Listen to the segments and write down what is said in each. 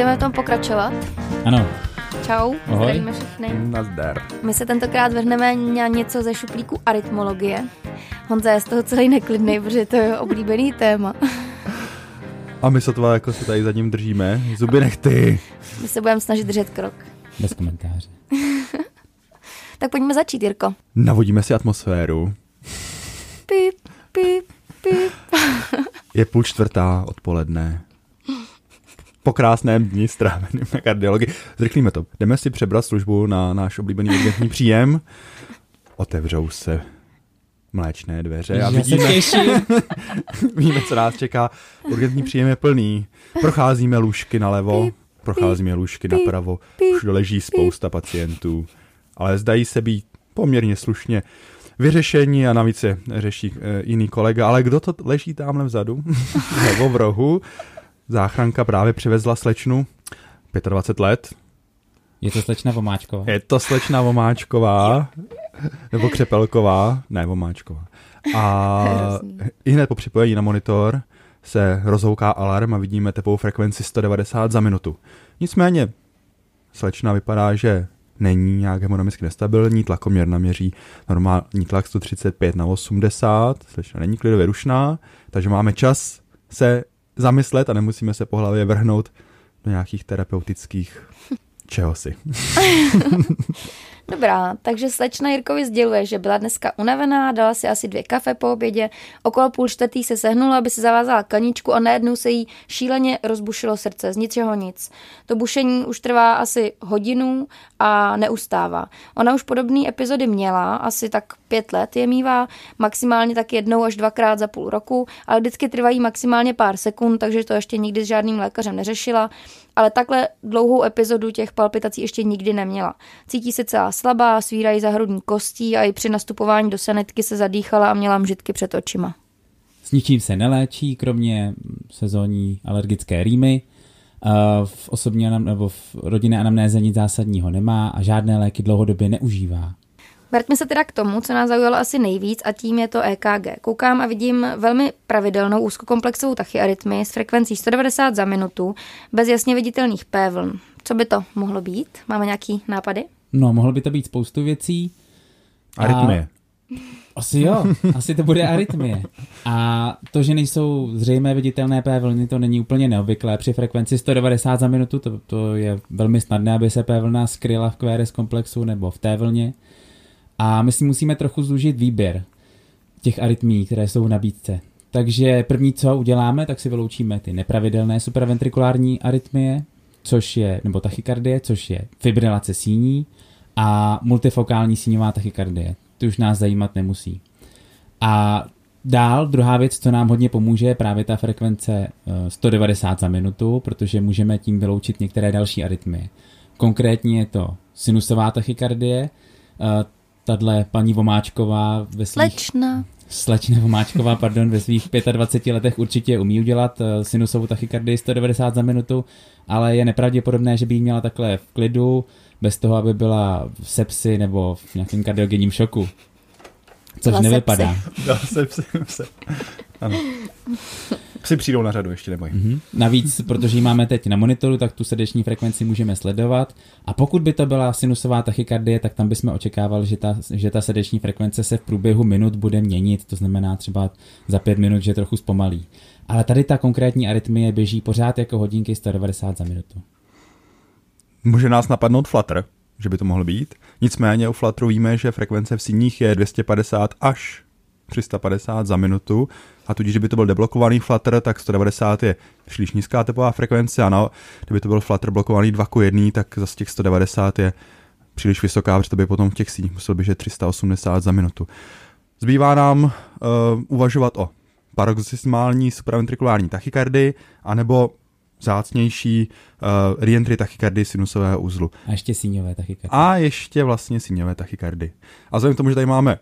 Jdeme v tom pokračovat. Ano. Čau, Ahoj. zdravíme všechny. Nazdar. My se tentokrát vrhneme na něco ze šuplíku arytmologie. Honza je z toho celý neklidný, protože to je oblíbený téma. A my sotva jako se tady za ním držíme. Zuby nechty. My se budeme snažit držet krok. Bez komentáře. Tak pojďme začít, Jirko. Navodíme si atmosféru. Pip, pip, pip. Je půl čtvrtá odpoledne. Po krásném dni stráveným na kardiologii. Zrychlíme to. Jdeme si přebrat službu na náš oblíbený urgentní příjem. Otevřou se mléčné dveře a vidíme, těším. víme, co nás čeká. Urgentní příjem je plný. Procházíme lůžky nalevo, procházíme lůžky napravo. pip, Všude leží spousta pacientů, ale zdají se být poměrně slušně vyřešení a navíc je řeší e, jiný kolega. Ale kdo to leží tamhle vzadu, nebo v rohu? Záchranka právě přivezla slečnu, 25 let. Je to slečna Vomáčková. Je to slečna Vomáčková, nebo Křepelková, ne Vomáčková. A i hned po připojení na monitor se rozhouká alarm a vidíme tepovou frekvenci 190 za minutu. Nicméně slečna vypadá, že není nějak hemodynamicky nestabilní, tlakoměr naměří normální tlak 135 na 80, slečna není klidově rušná, takže máme čas se zamyslet a nemusíme se po hlavě vrhnout do nějakých terapeutických čehosi. Dobrá, takže slečna Jirkovi sděluje, že byla dneska unavená, dala si asi dvě kafe po obědě, okolo půl čtvrtý se sehnula, aby si zavázala kaničku a najednou se jí šíleně rozbušilo srdce, z ničeho nic. To bušení už trvá asi hodinu a neustává. Ona už podobné epizody měla, asi tak pět let je mývá, maximálně tak jednou až dvakrát za půl roku, ale vždycky trvají maximálně pár sekund, takže to ještě nikdy s žádným lékařem neřešila ale takhle dlouhou epizodu těch palpitací ještě nikdy neměla. Cítí se celá slabá, svírají za hrudní kostí a i při nastupování do sanitky se zadýchala a měla mžitky před očima. S ničím se neléčí, kromě sezónní alergické rýmy. V osobní nebo v rodinné anamnéze nic zásadního nemá a žádné léky dlouhodobě neužívá. Vraťme se teda k tomu, co nás zaujalo asi nejvíc a tím je to EKG. Koukám a vidím velmi pravidelnou úzkokomplexovou tachyarytmii s frekvencí 190 za minutu, bez jasně viditelných P vln. Co by to mohlo být? Máme nějaký nápady? No, mohlo by to být spoustu věcí. A- Arytmie. Asi jo, asi to bude arytmie. A to, že nejsou zřejmé viditelné P vlny, to není úplně neobvyklé. Při frekvenci 190 za minutu to, to je velmi snadné, aby se P vlna skryla v QRS komplexu nebo v té vlně. A my si musíme trochu zúžit výběr těch arytmí, které jsou v nabídce. Takže první, co uděláme, tak si vyloučíme ty nepravidelné supraventrikulární arytmie, což je, nebo tachykardie, což je fibrilace síní a multifokální síňová tachykardie. Ty už nás zajímat nemusí. A dál, druhá věc, co nám hodně pomůže, je právě ta frekvence eh, 190 za minutu, protože můžeme tím vyloučit některé další arytmie. Konkrétně je to sinusová tachykardie, Tadle paní Vomáčková ve svých... Slečna. Slečna Vomáčková, pardon, ve svých 25 letech určitě umí udělat eh, sinusovou tachykardii 190 za minutu, ale je nepravděpodobné, že by ji měla takhle v klidu, bez toho, aby byla v sepsi nebo v nějakém kardiogenním šoku. Což Byla nevypadá. Dal se, psi, psi. Ano. Psi přijdou na řadu, ještě neboj. Mhm. Navíc, protože ji máme teď na monitoru, tak tu srdeční frekvenci můžeme sledovat. A pokud by to byla sinusová tachykardie, tak tam bychom očekávali, že ta, že ta srdeční frekvence se v průběhu minut bude měnit. To znamená třeba za pět minut, že trochu zpomalí. Ale tady ta konkrétní arytmie běží pořád jako hodinky 190 za minutu. Může nás napadnout flutter, že by to mohlo být. Nicméně u flutteru víme, že frekvence v síních je 250 až 350 za minutu a tudíž, kdyby to byl deblokovaný flutter, tak 190 je příliš nízká tepová frekvence a no, kdyby to byl flutter blokovaný 2 k 1, tak zase těch 190 je příliš vysoká, protože to by potom v těch síních muselo běžet 380 za minutu. Zbývá nám uh, uvažovat o paroxysmální supraventrikulární tachykardii anebo zácnější uh, reentry tachykardii sinusového uzlu. A ještě síňové tachykardie. A ještě vlastně síňové tachykardy. A vzhledem k tomu, že tady máme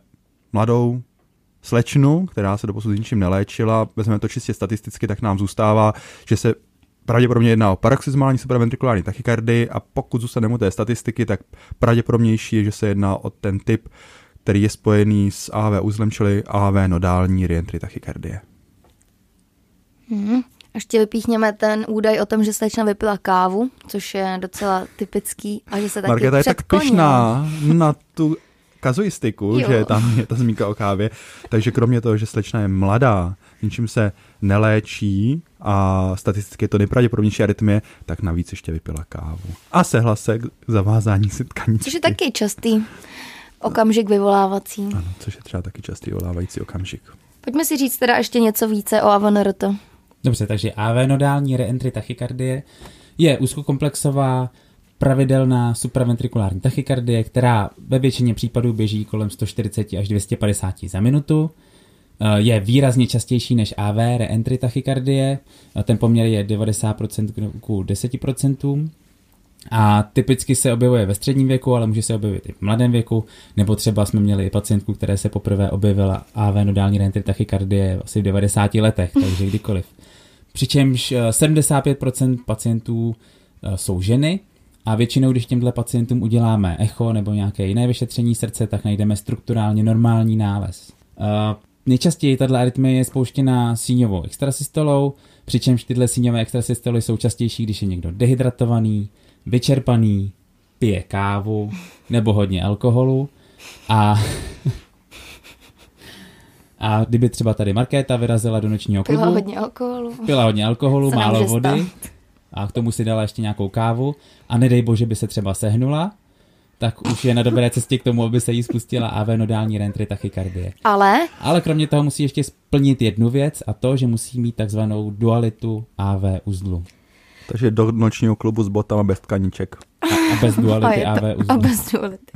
mladou slečnu, která se doposud s ničím neléčila, vezmeme to čistě statisticky, tak nám zůstává, že se pravděpodobně jedná o paroxysmální supraventrikulární tachykardii a pokud zůstaneme u té statistiky, tak pravděpodobnější je, že se jedná o ten typ, který je spojený s AV uzlem, čili AV nodální reentry tachykardie. Hmm. Ještě vypíchněme ten údaj o tom, že slečna vypila kávu, což je docela typický a že se taky Markéta je tak pyšná na tu kazuistiku, jo. že tam je ta zmínka o kávě. Takže kromě toho, že slečna je mladá, ničím se neléčí a statisticky je to nejpravděpodobnější arytmie, tak navíc ještě vypila kávu. A sehla se k zavázání si tkaničky. Což je taky častý okamžik vyvolávací. Ano, což je třeba taky častý vyvolávající okamžik. Pojďme si říct teda ještě něco více o AVNRT. Dobře, takže AV nodální reentry tachykardie je úzkokomplexová pravidelná supraventrikulární tachykardie, která ve většině případů běží kolem 140 až 250 za minutu. Eh, je výrazně častější než AV, reentry tachykardie. Eh, ten poměr je 90% k 10%. A typicky se objevuje ve středním věku, ale může se objevit i v mladém věku, nebo třeba jsme měli i pacientku, které se poprvé objevila AV nodální reentry tachykardie asi v 90 letech, takže kdykoliv. Přičemž 75% eh, pacientů jsou ženy, a většinou, když těmhle pacientům uděláme echo nebo nějaké jiné vyšetření srdce, tak najdeme strukturálně normální nález. Uh, nejčastěji tato arytmie je spouštěna síňovou extrasystolou, přičemž tyhle síňové extrasystoly jsou častější, když je někdo dehydratovaný, vyčerpaný, pije kávu nebo hodně alkoholu a A kdyby třeba tady Markéta vyrazila do nočního klubu. Pila hodně alkoholu. Pila hodně alkoholu, málo vody. Stát a k tomu si dala ještě nějakou kávu a nedej bože by se třeba sehnula, tak už je na dobré cestě k tomu, aby se jí spustila AV nodální rentry tachykardie. Ale? Ale kromě toho musí ještě splnit jednu věc a to, že musí mít takzvanou dualitu AV uzlu. Takže do nočního klubu s botama bez tkaníček. A, a bez duality AV uzlu. A bez duality.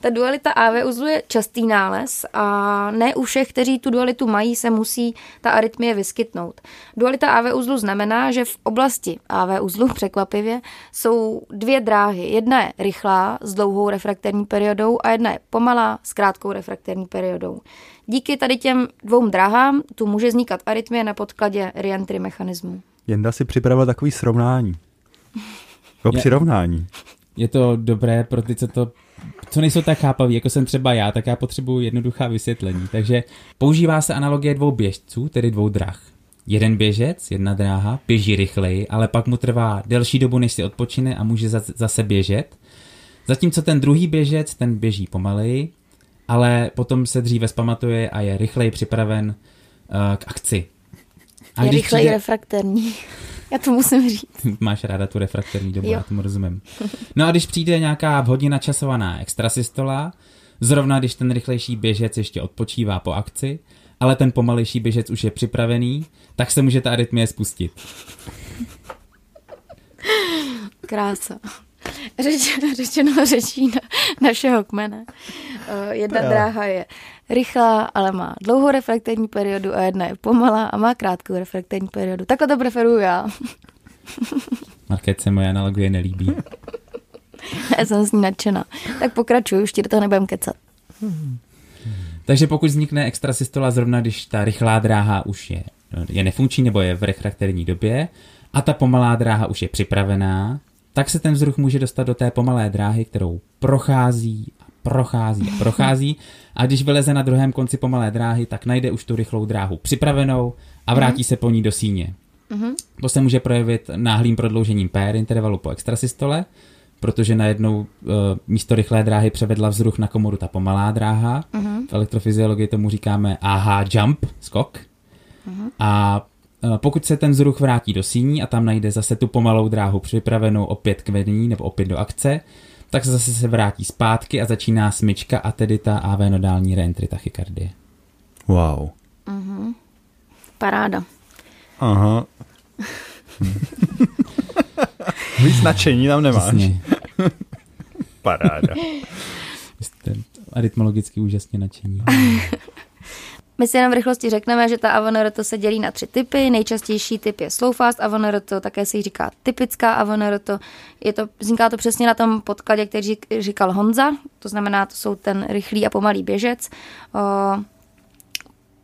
Ta dualita AV uzlu je častý nález a ne u všech, kteří tu dualitu mají, se musí ta arytmie vyskytnout. Dualita AV uzlu znamená, že v oblasti AV uzlu překvapivě jsou dvě dráhy. Jedna je rychlá s dlouhou refrakterní periodou a jedna je pomalá s krátkou refrakterní periodou. Díky tady těm dvou dráhám tu může vznikat arytmie na podkladě reentry mechanismu. Jenda si připravil takový srovnání. O přirovnání. Je to dobré pro ty, co to co nejsou tak chápaví, jako jsem třeba já, tak já potřebuji jednoduchá vysvětlení. Takže používá se analogie dvou běžců, tedy dvou drah. Jeden běžec, jedna dráha, běží rychleji, ale pak mu trvá delší dobu, než si odpočine a může zase běžet. Zatímco ten druhý běžec, ten běží pomaleji, ale potom se dříve zpamatuje a je rychleji připraven uh, k akci. A je rychleji přijde... refrakterní. Já to musím říct. Máš ráda tu refraktorní dobu, jo. já tomu rozumím. No a když přijde nějaká vhodně načasovaná extrasystola, zrovna když ten rychlejší běžec ještě odpočívá po akci, ale ten pomalejší běžec už je připravený, tak se může ta arytmie spustit. Krása. Řečeno, řečeno řečí na, našeho kmene. Uh, jedna dráha je rychlá, ale má dlouhou reflektorní periodu a jedna je pomalá a má krátkou reflektorní periodu. Takhle to preferuju já. Market se moje analogie nelíbí. ne, jsem s ní nadšená. Tak pokračuju, už ti do toho nebudem kecat. Takže pokud vznikne extrasystola zrovna, když ta rychlá dráha už je, je nefunkční nebo je v refrakterní době a ta pomalá dráha už je připravená, tak se ten vzruch může dostat do té pomalé dráhy, kterou prochází prochází a prochází a když vyleze na druhém konci pomalé dráhy, tak najde už tu rychlou dráhu připravenou a vrátí mm-hmm. se po ní do síně. Mm-hmm. To se může projevit náhlým prodloužením PR intervalu po extrasystole, protože najednou uh, místo rychlé dráhy převedla vzruch na komoru ta pomalá dráha. Mm-hmm. V elektrofyziologii tomu říkáme AH jump, skok. Mm-hmm. A uh, pokud se ten vzruch vrátí do síní a tam najde zase tu pomalou dráhu připravenou opět k vedení nebo opět do akce, tak se zase se vrátí zpátky a začíná smyčka a tedy ta AV nodální reentry tachykardie. Wow. Uh-huh. Paráda. Aha. Víc nadšení tam nemáš. Paráda. Jste arytmologicky úžasně nadšení. My si jenom v rychlosti řekneme, že ta avoneroto se dělí na tři typy. Nejčastější typ je slow fast avoneroto, také se jí říká typická avoneroto. Je to, vzniká to přesně na tom podkladě, který říkal Honza, to znamená, to jsou ten rychlý a pomalý běžec.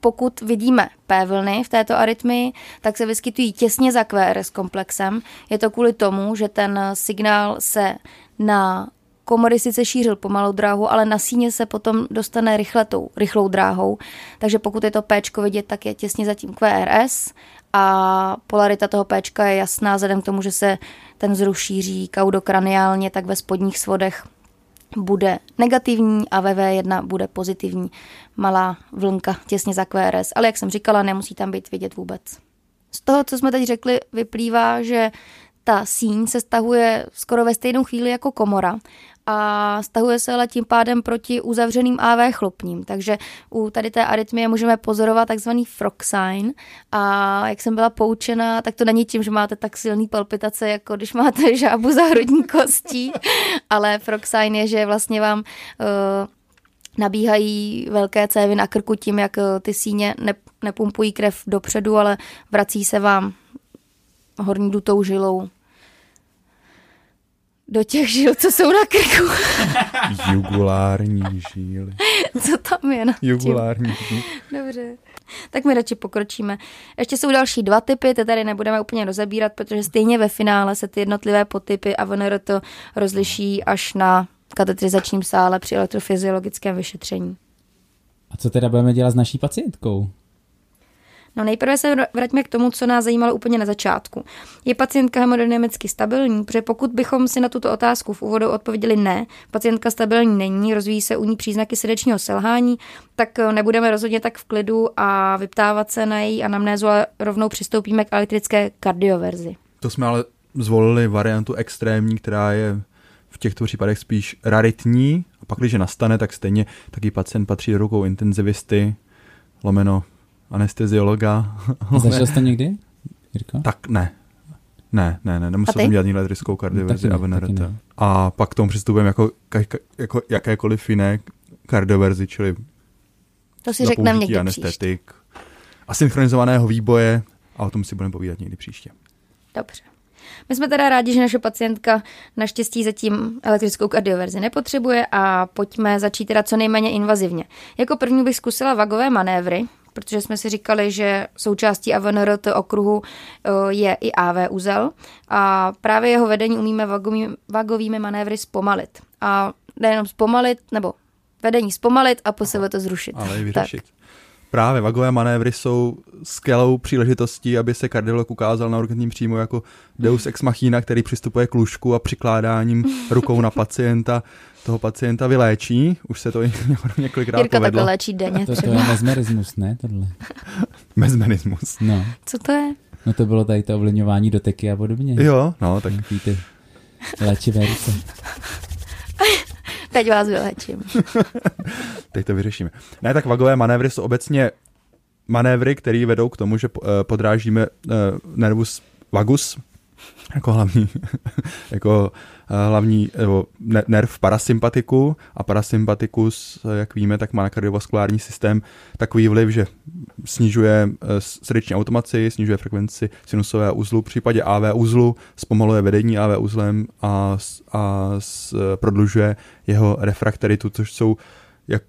Pokud vidíme P vlny v této arytmii, tak se vyskytují těsně za QRS komplexem. Je to kvůli tomu, že ten signál se na komory sice šířil pomalou dráhu, ale na síně se potom dostane rychletou, rychlou dráhou. Takže pokud je to P vidět, tak je těsně zatím QRS a polarita toho péčka je jasná, vzhledem k tomu, že se ten vzruch šíří kaudokraniálně, tak ve spodních svodech bude negativní a ve V1 bude pozitivní malá vlnka těsně za QRS. Ale jak jsem říkala, nemusí tam být vidět vůbec. Z toho, co jsme teď řekli, vyplývá, že ta síň se stahuje skoro ve stejnou chvíli jako komora a stahuje se ale tím pádem proti uzavřeným AV chlopním. Takže u tady té arytmie můžeme pozorovat takzvaný frog sign a jak jsem byla poučena, tak to není tím, že máte tak silný palpitace, jako když máte žábu za hrudní kostí, ale frog sign je, že vlastně vám uh, nabíhají velké cévy na krku tím, jak uh, ty síně ne, nepumpují krev dopředu, ale vrací se vám horní dutou žilou do těch žil, co jsou na krku. Jugulární žíly. co tam je na Jugulární žíly. Dobře. Tak my radši pokročíme. Ještě jsou další dva typy, ty tady nebudeme úplně rozebírat, protože stejně ve finále se ty jednotlivé potypy a VNR to rozliší až na katetrizačním sále při elektrofyziologickém vyšetření. A co teda budeme dělat s naší pacientkou? No nejprve se vraťme k tomu, co nás zajímalo úplně na začátku. Je pacientka hemodynamicky stabilní? Protože pokud bychom si na tuto otázku v úvodu odpověděli ne, pacientka stabilní není, rozvíjí se u ní příznaky srdečního selhání, tak eh, nebudeme rozhodně tak v klidu a vyptávat se na její anamnézu, ale rovnou přistoupíme k elektrické kardioverzi. To jsme ale zvolili variantu extrémní, která je v těchto případech spíš raritní. A pak, když nastane, tak stejně taky pacient patří do rukou intenzivisty, lomeno anesteziologa. Zažil jste někdy, Jirko? Tak ne. Ne, ne, ne, nemusel jsem dělat elektrickou kardioverzi a VNRT. A pak k tomu přistupujeme jako, jako jakékoliv jiné kardioverzi, čili to si řekneme někdy anestetik, a synchronizovaného výboje a o tom si budeme povídat někdy příště. Dobře. My jsme teda rádi, že naše pacientka naštěstí zatím elektrickou kardioverzi nepotřebuje a pojďme začít teda co nejméně invazivně. Jako první bych zkusila vagové manévry, protože jsme si říkali, že součástí AVNRT okruhu eh, je i AV uzel a právě jeho vedení umíme vagový, vagovými manévry zpomalit. A nejenom zpomalit, nebo vedení zpomalit a po sebe to zrušit. Ale i vyřešit. Tak. Právě vagové manévry jsou skvělou příležitostí, aby se kardiolog ukázal na urgentním příjmu jako deus ex machina, který přistupuje k lůžku a přikládáním rukou na pacienta toho pacienta vyléčí. Už se to několikrát Jirka povedlo. takhle léčí denně. To, to je mesmerismus, ne? Tohle. mesmerismus. No. Co to je? No to bylo tady to ovlivňování doteky a podobně. Jo, no tak. Takový ty léčivé ruce. Teď vás vylečím. Teď to vyřešíme. Ne, tak vagové manévry jsou obecně manévry, které vedou k tomu, že eh, podrážíme uh, nervus vagus, jako hlavní, jako uh, hlavní nebo nerv parasympatiku a parasympatikus, jak víme, tak má na kardiovaskulární systém takový vliv, že snižuje uh, srdeční automaci, snižuje frekvenci sinusového uzlu, v případě AV uzlu zpomaluje vedení AV uzlem a, a s, prodlužuje jeho refrakteritu, což jsou, jak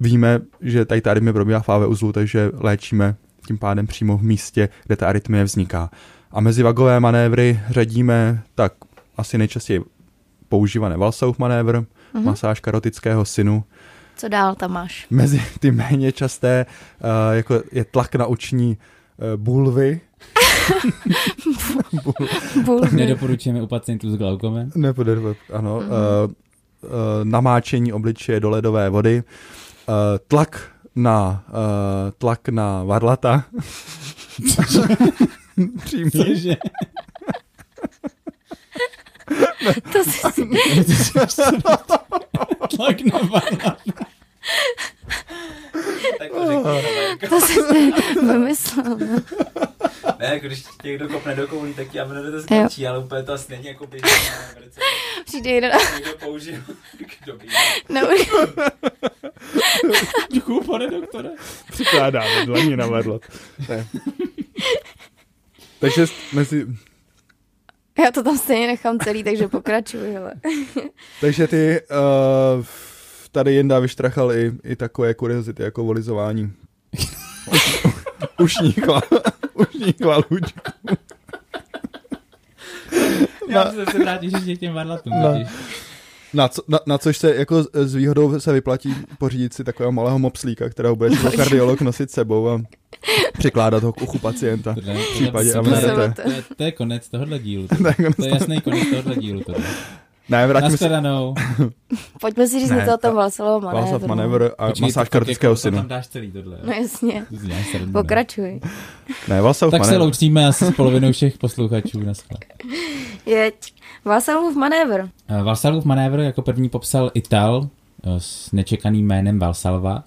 víme, že tady ta arytmie probíhá v AV uzlu, takže léčíme tím pádem přímo v místě, kde ta arytmie vzniká. Mezi vagové manévry řadíme tak asi nejčastěji používané Valsauf manévr, mm-hmm. masáž karotického synu. Co dál tam máš? Mezi ty méně časté uh, jako je tlak na oční uh, bulvy. bulvy. Nedoporučujeme u pacientů s glaukomem. Nepodaruje, ano. Mm-hmm. Uh, uh, namáčení obličeje do ledové vody. Uh, tlak na, uh, tlak na varlata. Přímě. to si... Tlak na tak to řekni. To jsi vymyslel. Ne, jako když tě někdo kopne do koulí, tak ti Amino to skončí, ale úplně to asi není jako běžné. Přijde jeden. Někdo použil. Dobrý. No. Děkuju, pane doktore. Přikládáme dlaní na vedlo. Takže mezi... Já to tam stejně nechám celý, takže pokračuji, hele. takže ty uh, tady Jenda vyštrachal i, i takové kuriozity jako volizování. Ušní chla, ušní chvalůčku. Já se se vrátit ještě k těm varlatům. No. Na, co, na, na což se jako s výhodou se vyplatí pořídit si takového malého mopslíka, kterého bude jako kardiolog nosit sebou a přikládat ho k uchu pacienta. Tohle, V případě MRT. to, je, to je konec tohohle dílu. To je konec To je jasný konec tohohle dílu. Tohle. Ne, vrátíme se. Pojďme si říct něco o tom ta- Valsalovo Václav manévru. manévr a Počkej, masáž jako to synu. Tam dáš celý tohle. No jasně. To sranda. Pokračuj. Ne, Václav Tak se manévr. loučíme asi s polovinou všech posluchačů. Naschle. Jeď. Valsalův manévr. Eh, Valsalův manévr jako první popsal Ital eh, s nečekaným jménem Valsalva,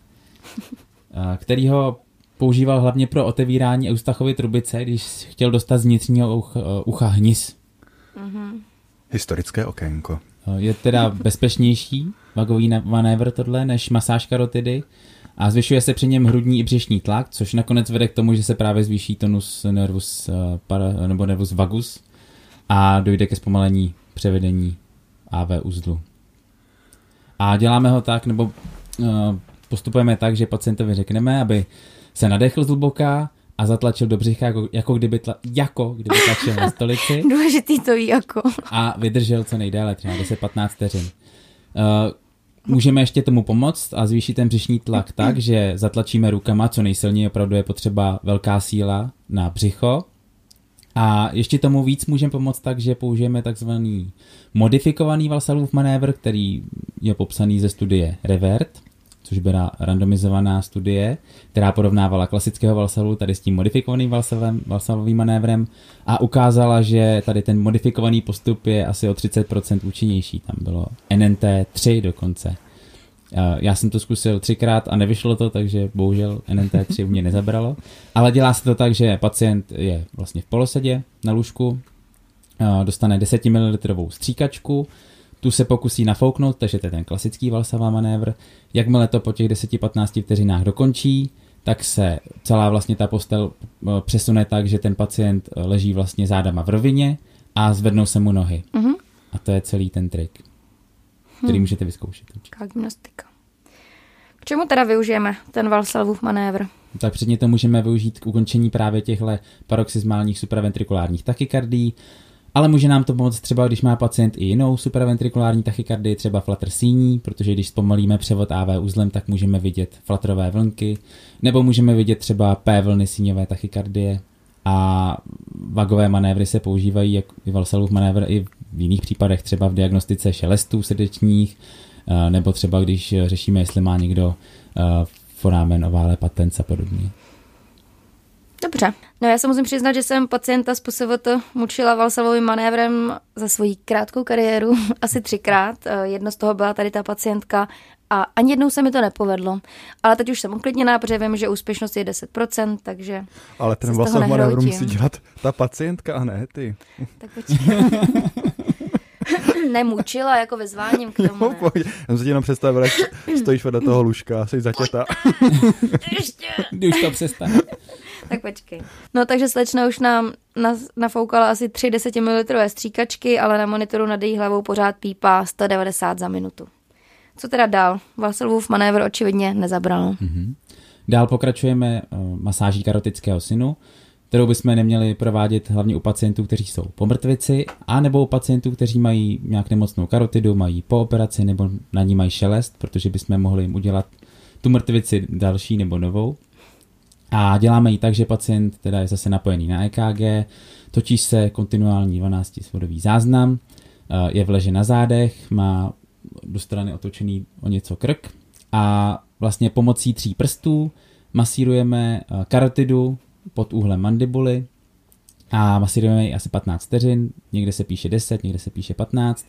eh, který ho používal hlavně pro otevírání Eustachovy trubice, když chtěl dostat z vnitřního ucha, ucha hnis. Historické okénko. Je teda bezpečnější vagový manévr tohle než masáž karotidy a zvyšuje se při něm hrudní i břišní tlak, což nakonec vede k tomu, že se právě zvýší tonus nervus, para, nebo nervus vagus a dojde ke zpomalení převedení AV uzlu. A děláme ho tak, nebo uh, postupujeme tak, že pacientovi řekneme, aby se nadechl zhluboka a zatlačil do břicha, jako, jako, kdyby, tla, jako kdyby tlačil na stolici Důležitý to ví jako. a vydržel co nejdéle, třeba 10-15 vteřin. Uh, můžeme ještě tomu pomoct a zvýšit ten břišní tlak tak, že zatlačíme rukama, co nejsilněji opravdu je potřeba velká síla na břicho. A ještě tomu víc můžeme pomoct tak, že použijeme takzvaný modifikovaný Valsalův manévr, který je popsaný ze studie Revert, což byla randomizovaná studie, která porovnávala klasického Valsalu tady s tím modifikovaným Valsalem, Valsalovým manévrem a ukázala, že tady ten modifikovaný postup je asi o 30% účinnější. Tam bylo NNT 3 dokonce. Eh, Já jsem to zkusil třikrát a nevyšlo to, takže bohužel NNT3 u mě nezabralo. Ale dělá se to tak, že pacient je vlastně v polosedě na lůžku, eh, dostane 10 ml stříkačku, tu se pokusí nafouknout, takže to je ten klasický valsavá manévr. Jakmile to po těch 10-15 vteřinách dokončí, tak se celá vlastně ta postel eh, přesune tak, že ten pacient leží vlastně zádama v rovině a zvednou se mu nohy. Mhm. A to je celý ten trik, který můžete vyzkoušet. Taká gymnastika. K čemu teda využijeme ten Valsalův manévr? tak předně to můžeme využít k ukončení právě těchto paroxysmálních supraventrikulárních tachykardí, ale může nám to pomoct třeba, když má pacient i jinou supraventrikulární tachykardii, třeba flatr síní, protože když zpomalíme převod AV uzlem, tak můžeme vidět flatrové vlnky, nebo můžeme vidět třeba P vlny síňové tachykardie a vagové manévry se používají, jak i Valsalův manévr, i v jiných případech, třeba v diagnostice šelestů srdečních, eh, nebo třeba když řešíme, jestli má někdo eh, foramen, ovále, patens a podobně. Dobře. No já se musím přiznat, že jsem pacienta z PSVT mučila Valsalovým manévrem za svoji krátkou kariéru asi třikrát. Eh, Jedno z toho byla tady ta pacientka a ani jednou se mi to nepovedlo. Ale teď už jsem uklidněná, protože vím, že úspěšnost je 10%, takže Ale ten vlastně toho manévr musí dělat ta pacientka a ne ty. tak počkej. Nemučila jako vyzváním k tomu. No, Ne. pojď. Já jsem si jenom představil, jak stojíš vedle toho lůžka, jsi zatěta. Ještě. Kdy už to přestane. Tak počkej. No takže slečna už nám nafoukala asi 3 10 ml stříkačky, ale na monitoru nad její hlavou pořád pípá 190 za minutu. Co teda dál? Valsalův manévr očividně nezabral. Mhm. Dál pokračujeme uh, masáží karotického synu, kterou bychom neměli provádět hlavně u pacientů, kteří jsou po mrtvici, a nebo u pacientů, kteří mají nějak nemocnou karotidu, mají po operaci nebo na ní mají šelest, protože bychom mohli jim udělat tu mrtvici další nebo novou. A děláme ji tak, že pacient teda je zase napojený na EKG, točí se kontinuální 12-svodový záznam, eh, je v leže na zádech, má do strany otočený o něco krk a vlastně pomocí tří prstů masírujeme eh, karotidu pod úhlem mandibuly a masírujeme ji asi 15 vteřin, někde se píše 10, někde se píše 15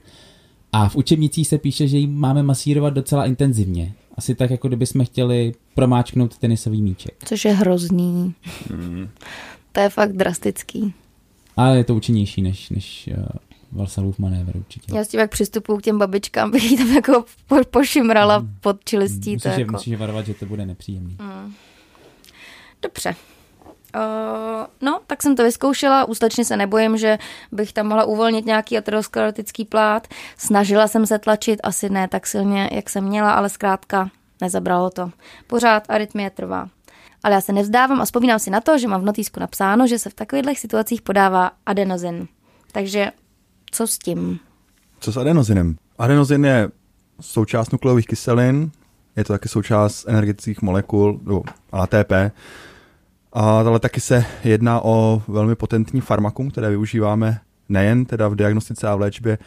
a v učebnicích se píše, že ji máme masírovat docela intenzivně. Asi tak, jako kdyby jsme chtěli promáčknout tenisový míček. Což je hrozný. To je fakt drastický. Ale je to účinnější než, než uh, Valsalův manévr určitě. Já s tím jak přistupuju k těm babičkám, bych jí tam jako po- pošimrala pod čelistí. to Musíš, je, jako... musíš je varovat, že to bude nepříjemný. Dobře. Uh, no, tak jsem to vyzkoušela, ústečně se nebojím, že bych tam mohla uvolnit nějaký aterosklerotický plát. Snažila jsem se tlačit, asi ne tak silně, jak jsem měla, ale zkrátka nezabralo to. Pořád arytmie trvá. Ale já se nevzdávám a vzpomínám si na to, že mám v notýsku napsáno, že se v takovýchto situacích podává adenozin. Takže co s tím? Co s adenozinem? Adenozin je součást nukleových kyselin, je to taky součást energetických molekul, nebo ATP, ale taky se jedná o velmi potentní farmakum, které využíváme nejen teda v diagnostice a v léčbě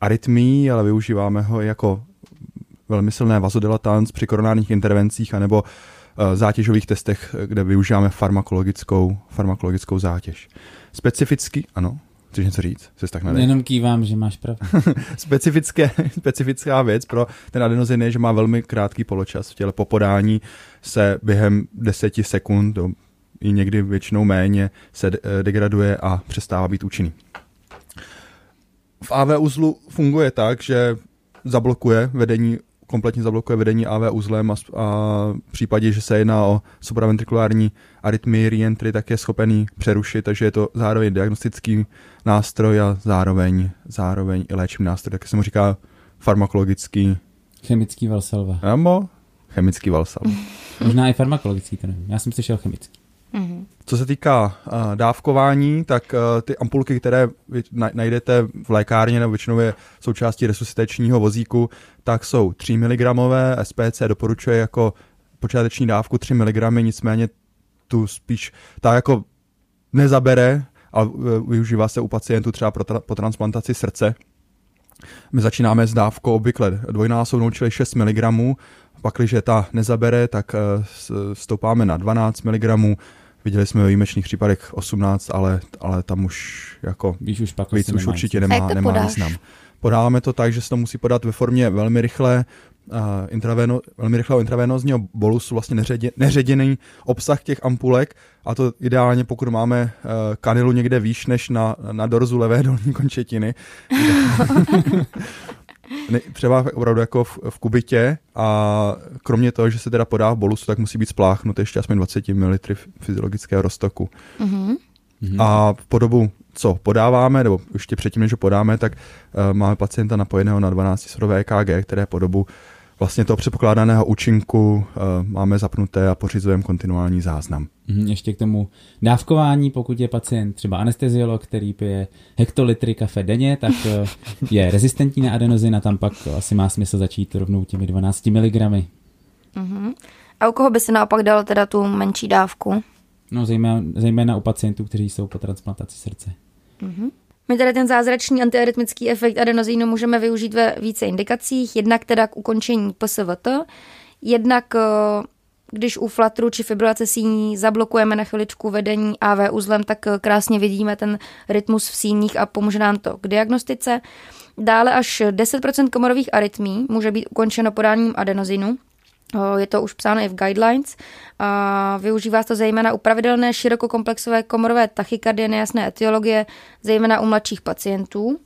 arytmí, ale využíváme ho jako velmi silné vazodilatans při koronárních intervencích anebo uh, zátěžových testech, kde využíváme farmakologickou, farmakologickou zátěž. Specificky, ano, chceš něco říct? Jsi tak nadej. Jenom kývám, že máš pravdu. Specifické, specifická věc pro ten adenozin je, že má velmi krátký poločas v těle. Po podání se během 10 sekund, do, i někdy většinou méně, se de- degraduje a přestává být účinný. V AV uzlu funguje tak, že zablokuje vedení kompletně zablokuje vedení AV uzlem a, a v případě, že se jedná o supraventrikulární arytmii reentry, tak je schopený přerušit, takže je to zároveň diagnostický nástroj a zároveň, zároveň i léčivý nástroj, tak se mu říká farmakologický. Chemický valsalva. Nebo chemický valsalva. Možná i farmakologický, to nevím. Já jsem slyšel chemický. Mm-hmm. Co se týká uh, dávkování, tak uh, ty ampulky, které najdete v lékárně nebo většinou je součástí resuscitačního vozíku, tak jsou 3 mg, SPC doporučuje jako počáteční dávku 3 mg, nicméně tu spíš ta jako nezabere a využívá se u pacientů třeba pro tra- po transplantaci srdce. My začínáme s dávkou obvykle dvojnásobnou, čili 6 mg, pak, když ta nezabere, tak stoupáme na 12 mg, Viděli jsme ve výjimečných případech 18, ale, ale tam už jako víc už, pak víc už určitě nemá, nemá význam. Podáváme to tak, že se to musí podat ve formě velmi rychle, uh, intraveno, velmi rychlého intravenózního bolusu, vlastně neředě, neředěný obsah těch ampulek a to ideálně, pokud máme uh, kanilu někde výš než na, na dorzu levé dolní končetiny. ne, třeba opravdu jako v, v kubitě a kromě toho, že se teda podá v bolusu, tak musí být spláchnut ještě aspoň 20 ml fyziologického roztoku. Mm-hmm. A po dobu, co podáváme, nebo ještě předtím, než ho podáme, tak uh, máme pacienta napojeného na 12 srodové EKG, které po dobu vlastně toho předpokládaného účinku uh, máme zapnuté a pořizujeme kontinuální záznam. Mm, ještě k tomu dávkování, pokud je pacient třeba anesteziolog, který pije hektolitry kafe denně, tak uh, je rezistentní na adenozin a tam pak asi má smysl začít rovnou těmi 12 mg. Mm-hmm. A u koho by se naopak dal teda tu menší dávku? No zejména, zejména u pacientů, kteří jsou po transplantaci srdce. Mm-hmm. My tady ten zázračný antiarytmický efekt adenozínu můžeme využít ve více indikacích, jednak teda k ukončení PSVT, jednak když u flatru či fibrilace síní zablokujeme na chviličku vedení AV uzlem, tak krásně vidíme ten rytmus v síních a pomůže nám to k diagnostice. Dále až 10% komorových arytmí může být ukončeno podáním adenozinu, je to už psáno i v guidelines. Využívá se to zejména u pravidelné širokokomplexové komorové tachykardie nejasné etiologie, zejména u mladších pacientů,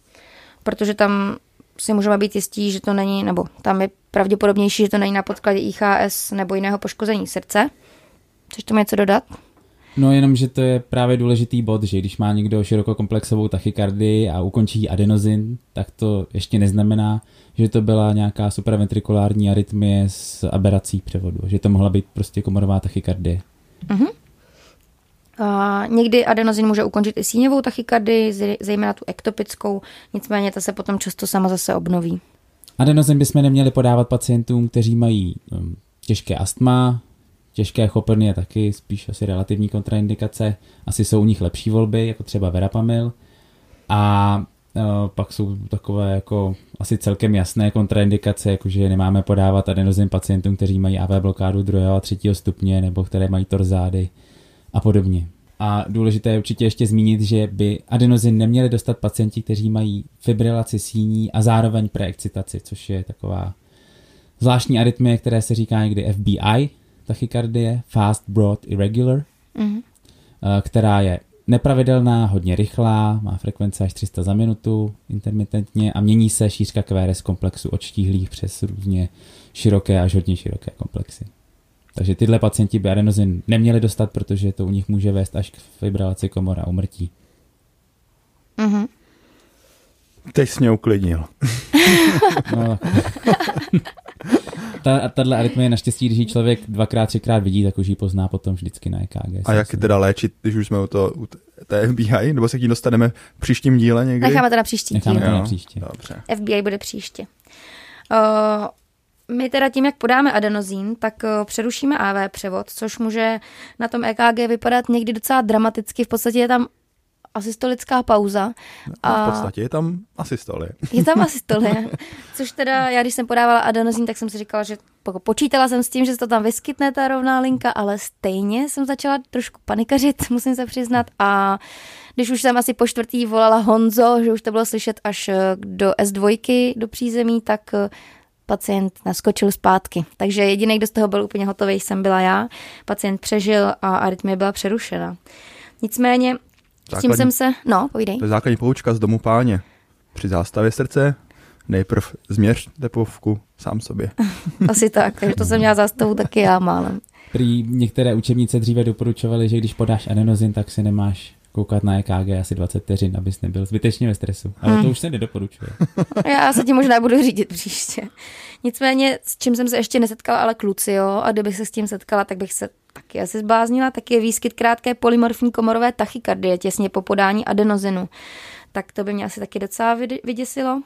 protože tam si můžeme být jistí, že to není, nebo tam je pravděpodobnější, že to není na podkladě IHS nebo jiného poškození srdce. Chceš tomu něco dodat? No jenom, že to je právě důležitý bod, že když má někdo širokokomplexovou tachykardii a ukončí adenozin, tak to ještě neznamená, že to byla nějaká supraventrikulární arytmie s aberací převodu, že to mohla být prostě komorová tachykardie. Uh-huh. A někdy adenozin může ukončit i síňovou tachykardii, zejména tu ektopickou, nicméně ta se potom často sama zase obnoví. Adenozin bychom neměli podávat pacientům, kteří mají um, těžké astma, těžké choprny je taky spíš asi relativní kontraindikace. Asi jsou u nich lepší volby, jako třeba verapamil. A uh, pak jsou takové jako asi celkem jasné kontraindikace, jakože nemáme podávat adenozin pacientům, kteří mají AV blokádu druhého a třetího stupně, nebo které mají torzády a podobně. A důležité je určitě ještě zmínit, že by adenozin neměli dostat pacienti, kteří mají fibrilaci síní a zároveň preexcitaci, což je taková zvláštní arytmie, které se říká někdy FBI, tachykardie, fast, broad, irregular, mm-hmm. která je nepravidelná, hodně rychlá, má frekvence až 300 za minutu intermitentně a mění se šířka QRS komplexu od štíhlých přes různě široké až hodně široké komplexy. Takže tyhle pacienti by adenozin neměli dostat, protože to u nich může vést až k fibrilaci komora a umrtí. Mm-hmm. Teď jsi mě uklidnil. no, ta, tahle arytmie naštěstí, když ji člověk dvakrát, třikrát vidí, tak už ji pozná potom vždycky na EKG. A jak teda léčit, když už jsme u, to, u té FBI, nebo se k ní dostaneme v příštím díle někdy? Necháme to na příští Necháme to na příště. Dobře. FBI bude příště. Uh, my teda tím, jak podáme adenozín, tak uh, přerušíme AV převod, což může na tom EKG vypadat někdy docela dramaticky. V podstatě je tam asystolická pauza. A v podstatě je tam asystolie. Je tam asystolie, což teda já, když jsem podávala adenozín, tak jsem si říkala, že počítala jsem s tím, že se to tam vyskytne ta rovná linka, ale stejně jsem začala trošku panikařit, musím se přiznat a když už jsem asi po čtvrtý volala Honzo, že už to bylo slyšet až eh, do S2, do přízemí, tak eh, pacient naskočil zpátky. Takže jediný, kdo z toho byl úplně hotový, jsem byla já. Pacient přežil a arytmie byla přerušena. Nicméně Základní, tím jsem se... No, povídej. To je základní poučka z domu páně. Při zástavě srdce nejprv změř tepovku sám sobě. Asi tak, takže to jsem měla zástavu taky já málem. Prý některé učebnice dříve doporučovaly, že když podáš adenozin, tak si nemáš koukat na EKG asi 20 vteřin, abys nebyl zbytečně ve stresu. Ale hmm. to už se nedoporučuje. Já se tím možná budu řídit příště. Nicméně, s čím jsem se ještě nesetkala, ale kluci, jo, a kdybych se s tím setkala, tak bych se taky asi zbláznila, tak je výskyt krátké polymorfní komorové tachykardie těsně po podání adenozinu. Tak to by mě asi taky docela vyděsilo.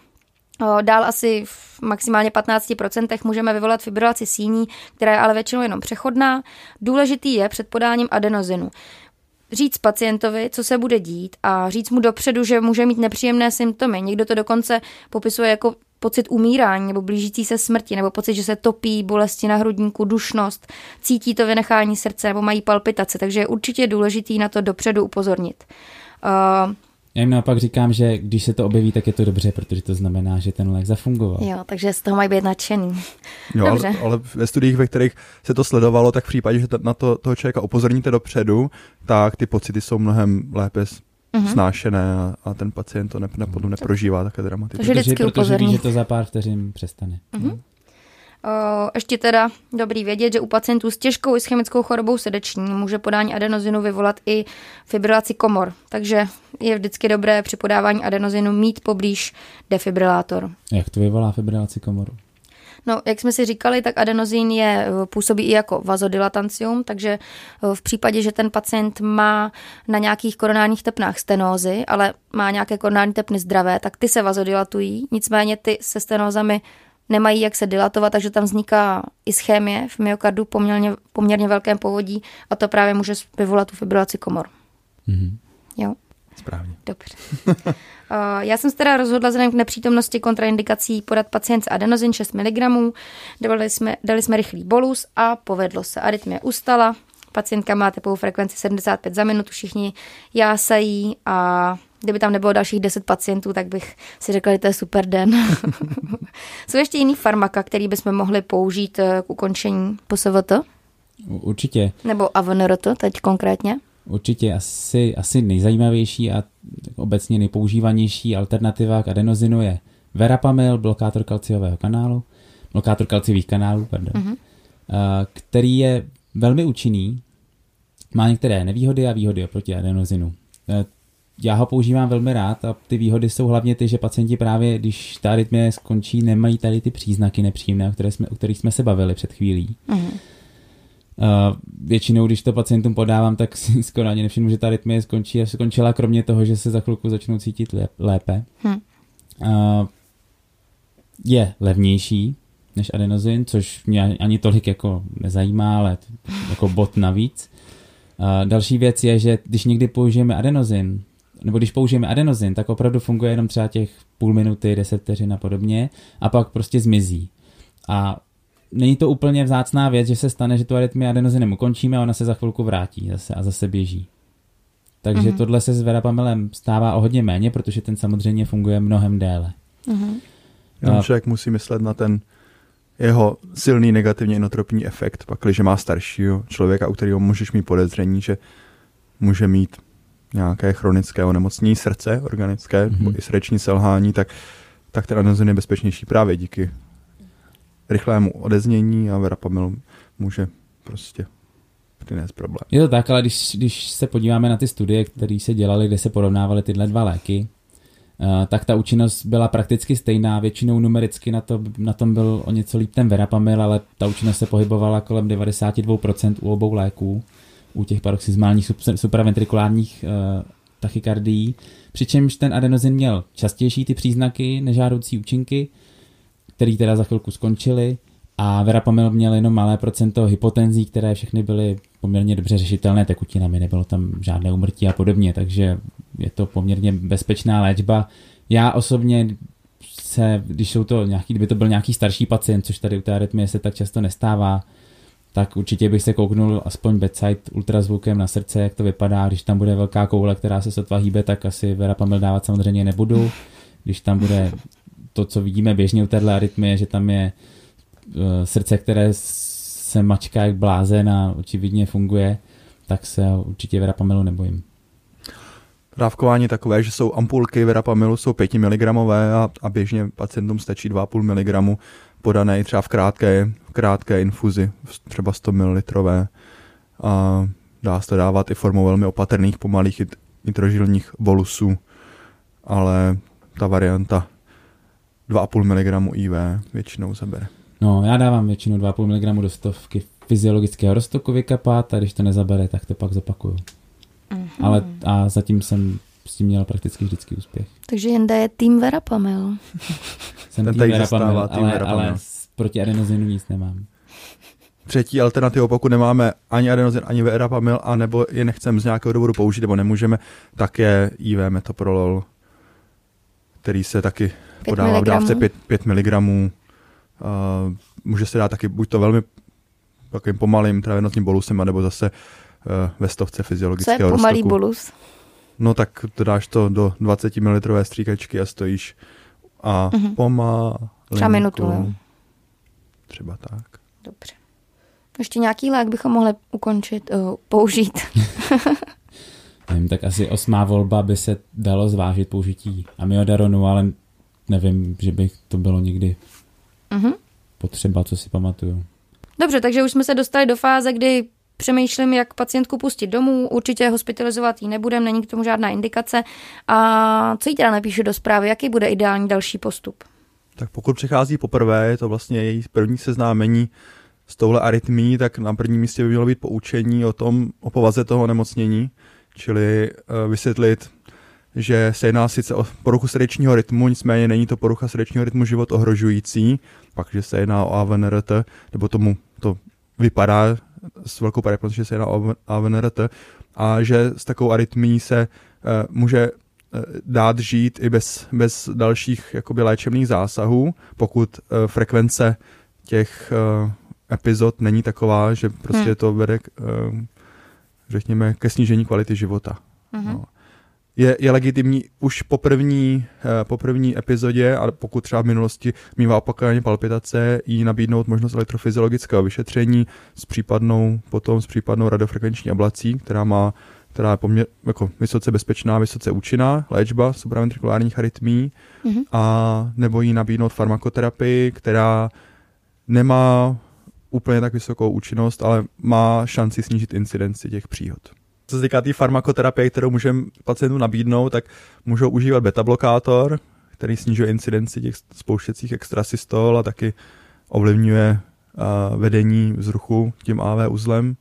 Dál asi v maximálně 15% můžeme vyvolat fibrilaci síní, která je ale většinou jenom přechodná. Důležitý je před podáním adenozinu říct pacientovi, co se bude dít a říct mu dopředu, že může mít nepříjemné symptomy. Někdo to dokonce popisuje jako pocit umírání nebo blížící se smrti, nebo pocit, že se topí, bolesti na hrudníku, dušnost, cítí to vynechání srdce nebo mají palpitace, takže je určitě důležitý na to dopředu upozornit. Uh, já jim naopak říkám, že když se to objeví, tak je to dobře, protože to znamená, že ten lék zafungoval. Jo, takže z toho mají být nadšený. Jo, dobře. Ale, ale ve studiích, ve kterých se to sledovalo, tak v případě, že na to, toho člověka upozorníte dopředu, tak ty pocity jsou mnohem lépe uh-huh. snášené a, a ten pacient to ne, ne, potom neprožívá také dramaticky. Takže vždycky protože ví, že to za pár vteřin přestane. Uh-huh. Ještě teda dobrý vědět, že u pacientů s těžkou ischemickou chorobou srdeční může podání adenozinu vyvolat i fibrilaci komor, takže je vždycky dobré při podávání adenozinu mít poblíž defibrilátor. Jak to vyvolá fibrilaci komoru? No, jak jsme si říkali, tak adenozin je, působí i jako vazodilatancium, takže v případě, že ten pacient má na nějakých koronárních tepnách stenózy, ale má nějaké koronární tepny zdravé, tak ty se vazodilatují, nicméně ty se stenózami nemají jak se dilatovat, takže tam vzniká ischémie v myokardu poměrně, poměrně velkém povodí a to právě může vyvolat tu fibrilaci komor. Mm-hmm. Jo. Správně. Dobře. uh, já jsem se teda rozhodla vzhledem k nepřítomnosti kontraindikací podat pacient s adenozin 6 mg. Dali jsme, dali jsme rychlý bolus a povedlo se. Arytmie ustala, pacientka má tepovou frekvenci 75 za minutu, všichni jásají a kdyby tam nebylo dalších 10 pacientů, tak bych si řekla, že to je super den. Jsou ještě jiný farmaka, který bychom mohli použít eh, k ukončení PSVT? Určitě. Nebo AVNRT teď konkrétně? Určitě asi, asi nejzajímavější a obecně nejpoužívanější alternativa k adenozinu je verapamil, blokátor kalciového kanálu, blokátor kalciových kanálů, pardon, mm-hmm. který je velmi účinný, má některé nevýhody a výhody oproti adenozinu. Eh, já ho používám velmi rád a ty výhody jsou hlavně ty, že pacienti právě, když ta rytmie skončí, nemají tady ty příznaky nepříjemné, o, které jsme, o kterých jsme se bavili před chvílí. Mm-hmm. Uh, většinou, když to pacientům podávám, tak si skoro ani nevšimnu, že ta rytmie skončí a skončila kromě toho, že se za chvilku začnou cítit lépe. Hmm. Uh, je levnější než adenozin, což mě ani tolik jako nezajímá, ale jako bod navíc. Uh, další věc je, že když někdy použijeme adenozin, nebo když použijeme adenozin, tak opravdu funguje jenom třeba těch půl minuty, deset vteřin a podobně a pak prostě zmizí. A není to úplně vzácná věc, že se stane, že tu arytmii adenozinem ukončíme a ona se za chvilku vrátí zase a zase běží. Takže mm-hmm. tohle se s verapamilem stává o hodně méně, protože ten samozřejmě funguje mnohem déle. Mm-hmm. Jenom člověk musí myslet na ten jeho silný negativně inotropní efekt, pak, když má staršího člověka, u kterého můžeš mít podezření, že může mít nějaké chronické onemocnění srdce, organické, mm-hmm. nebo i srdeční selhání, tak, tak ten adenozin je bezpečnější právě díky rychlému odeznění a verapamil může prostě přinést problém. Je to tak, ale když, když se podíváme na ty studie, které se dělaly, kde se porovnávaly tyhle dva léky, uh, tak ta účinnost byla prakticky stejná, většinou numericky na, to, na tom byl o něco líp ten verapamil, ale ta účinnost se pohybovala kolem 92% u obou léků, u těch paroxysmálních supraventrikulárních uh, tachykardií, přičemž ten adenozin měl častější ty příznaky, nežádoucí účinky, který teda za chvilku skončili a Verapamil měl jenom malé procento hypotenzí, které všechny byly poměrně dobře řešitelné tekutinami, nebylo tam žádné umrtí a podobně, takže je to poměrně bezpečná léčba. Já osobně se, když jsou to nějaký, kdyby to byl nějaký starší pacient, což tady u té arytmie se tak často nestává, tak určitě bych se kouknul aspoň bedside ultrazvukem na srdce, jak to vypadá. Když tam bude velká koule, která se sotva hýbe, tak asi verapamil dávat samozřejmě nebudu. Když tam bude to, co vidíme běžně u téhle arytmie, že tam je uh, srdce, které se mačká jak blázen a očividně funguje, tak se určitě verapamilu nebojím. Dávkování takové, že jsou ampulky verapamilu, jsou 5 mg a, a běžně pacientům stačí 2,5 mg podané třeba v krátké, v krátké infuzi, třeba 100 ml. A dá se to dávat i formou velmi opatrných, pomalých nitrožilních bolusů, ale ta varianta 2,5 mg IV většinou zabere. No, já dávám většinou 2,5 mg do stovky fyziologického roztoku vykapat a když to nezabere, tak to pak zopakuju. Mm-hmm. Ale a zatím jsem s tím měl prakticky vždycky úspěch. Takže Jenda je tým Verapamil. jsem Ten tým Verapamil, tým ale, Verapamil. ale proti adenozinu nic nemám. Třetí alternativa, pokud nemáme ani adenozin, ani verapamil, a nebo je nechceme z nějakého důvodu použít, nebo nemůžeme, tak je IV metoprolol, který se taky podává v dávce 5, 5 mg. Uh, může se dát taky buď to velmi takovým pomalým travenotním bolusem, nebo zase uh, ve stovce fyziologického Co je pomalý roztoku. bolus? No tak to dáš to do 20 ml stříkačky a stojíš a uh-huh. pomalu. Třeba minutu, jo. Třeba tak. Dobře. Ještě nějaký lék bychom mohli ukončit, uh, použít. nevím, tak asi osmá volba by se dalo zvážit použití amiodaronu, ale nevím, že by to bylo někdy uh-huh. potřeba, co si pamatuju. Dobře, takže už jsme se dostali do fáze, kdy přemýšlím, jak pacientku pustit domů, určitě hospitalizovat ji nebudem, není k tomu žádná indikace. A co jí teda napíšu do zprávy, jaký bude ideální další postup? Tak pokud přichází poprvé, je to vlastně její první seznámení s touhle arytmí, tak na prvním místě by mělo být poučení o tom, o povaze toho nemocnění, čili uh, vysvětlit, že se jedná sice o poruchu srdečního rytmu, nicméně není to porucha srdečního rytmu život ohrožující, pak, že se jedná o AVNRT, nebo tomu to vypadá s velkou pravděpodobností, že se jedná o AVNRT, a že s takovou arytmí se uh, může Eh, dát žít i bez, bez dalších jakoby léčebných zásahů, pokud uh, frekvence těch uh, epizod není taková, že prostě hmm. to vede, k, uh, řekněme, ke snížení kvality života. Hmm. No. Je, je legitimní už po první, uh, po první epizodě, ale pokud třeba v minulosti mývá opakovaně palpitace, jí nabídnout možnost elektrofyziologického vyšetření s případnou, potom s případnou radiofrekvenční ablací, která má která je poměr, jako vysoce bezpečná, vysoce účinná léčba supraventrikulárních arytmí mm-hmm. a nebo jí nabídnout farmakoterapii, která nemá úplně tak vysokou účinnost, ale má šanci snížit incidenci těch příhod. Co se týká té farmakoterapie, kterou můžeme pacientům nabídnout, tak můžou užívat beta-blokátor, který snižuje incidenci těch spouštěcích extrasystol a taky ovlivňuje uh, vedení vzruchu tím AV uzlem.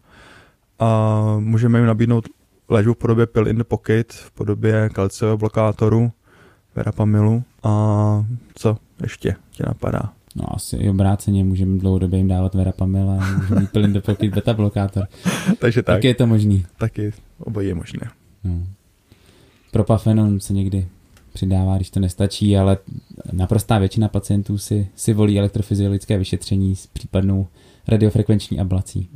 A můžeme jim nabídnout léčbu v podobě pill in the pocket, v podobě kalciového blokátoru, verapamilu a co ještě tě napadá? No asi i obráceně, můžeme dlouhodobě jim dávat verapamil a můžeme the pocket beta blokátor. Takže tak. Tak je to možný. Taky obojí je možné. No. Propafenon se někdy přidává, když to nestačí, ale naprostá většina pacientů si, si volí elektrofyziologické vyšetření s případnou radiofrekvenční ablací.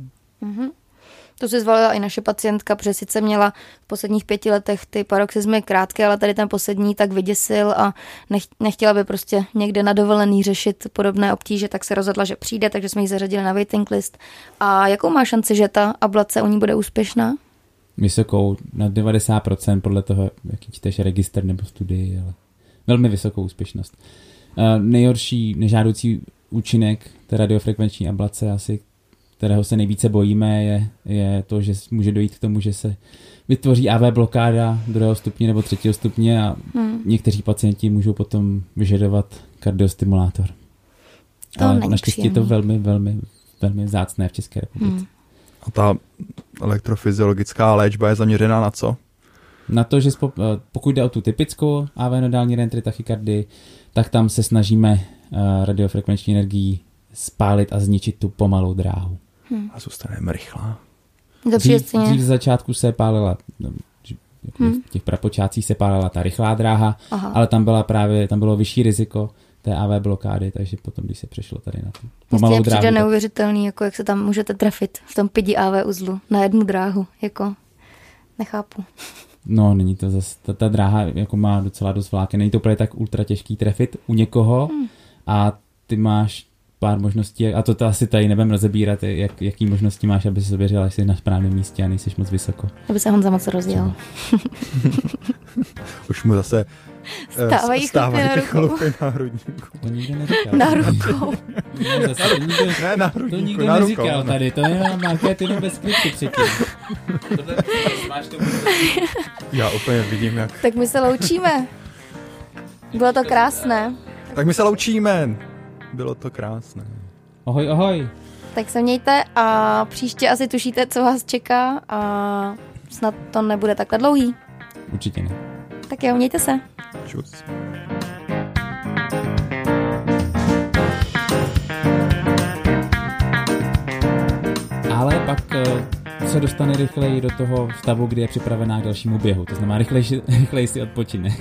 To si zvolila i naše pacientka, protože sice měla v posledních pěti letech ty paroxizmy krátké, ale tady ten poslední tak vyděsil a nechtěla by prostě někde na dovolený řešit podobné obtíže, tak se rozhodla, že přijde, takže jsme ji zařadili na waiting list. A jakou má šanci, že ta ablace u ní bude úspěšná? Vysokou, na 90% podle toho, jaký čteš register nebo studii, ale velmi vysokou úspěšnost. Uh, nejhorší nežádoucí účinek té radiofrekvenční ablace asi kterého se nejvíce bojíme, je, je to, že může dojít k tomu, že se vytvoří AV blokáda druhého stupně nebo třetího stupně a hmm. někteří pacienti můžou potom vyžadovat kardiostimulátor. To Ale naštěstí je to velmi, velmi, velmi vzácné v České republice. Hmm. A ta elektrofyziologická léčba je zaměřená na co? Na to, že pokud jde o tu typickou AV nodální rentry tachykardii, tak tam se snažíme uh, radiofrekvenční energií spálit a zničit tu pomalou dráhu. A zůstaneme rychlá. Přijde Dřív, dřív z začátku se pálila, no, jako v těch prapočátcích se pálila ta rychlá dráha, Aha. ale tam byla právě, tam bylo vyšší riziko té AV blokády, takže potom, když se přešlo tady na tu pomalou dráhu, přijde neuvěřitelný, jako jak se tam můžete trefit v tom pidi AV uzlu na jednu dráhu. Jako nechápu. No, není to zase, ta, ta dráha jako má docela dost vláken, není to úplně tak ultra těžký trefit u někoho Hmm. a ty máš pár možností, a to, to asi tady nebudem rozebírat, jak, jaký možnosti máš, aby si ověřil, jestli jsi na správném místě a nejsi moc vysoko. Aby se Honza moc rozdělal. Už mu zase eh, Stávají stávají chlupy na ty rukou. chlupy na hrudníku. To nikdo neříkal. Na rukou. No, zase, to nikdo, Ne, na to hrudníku, nikdo na neříkal rukou. tady, to je marketing bez skripty předtím. Tohle máš to Já úplně vidím, jak... Tak my se loučíme. Bylo to krásné. Tak my se loučíme. Bylo to krásné. Ahoj, ahoj. Tak se mějte a příště asi tušíte, co vás čeká a snad to nebude takhle dlouhý. Určitě ne. Tak jo, mějte se. Čus. Ale pak eh, se dostane rychleji do toho stavu, kdy je připravená k dalšímu běhu. To znamená, rychleji, rychleji si odpočine.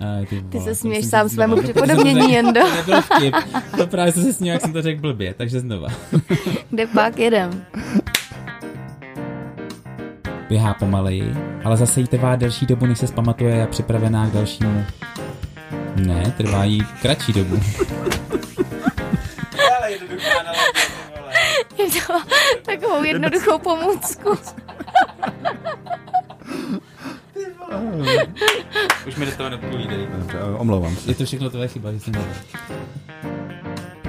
Aj, ty, Ty se to směješ sám svému připodobnění, to ne- Jendo. To nebyl vtip. To právě jsem se směl, jak jsem to řekl blbě, takže znova. Kde pak jedem? Běhá pomaleji, ale zase jí trvá delší dobu, než se zpamatuje a je připravená k dalšímu. Ne, trvá jí kratší dobu. Je to takovou jednoduchou pomůcku. Už mi do toho nepovídej. Eh, omlouvám se. Je to všechno tvoje chyba, že jsem.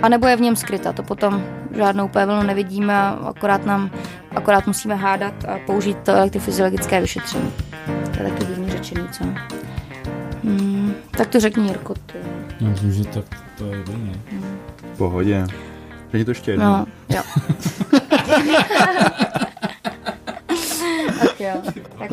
A nebo je v něm skryta, to potom žádnou pevnu nevidíme, akorát, nám, akorát musíme hádat a použít to elektrofyziologické vyšetření. To je taky divný řečený, co? Hmm, tak to řekni, Jirko. Ty. Já myslím, že tak to je divný. Hmm. Pohodě. Řekni to ještě jednou. No, jo. tak jo. Tak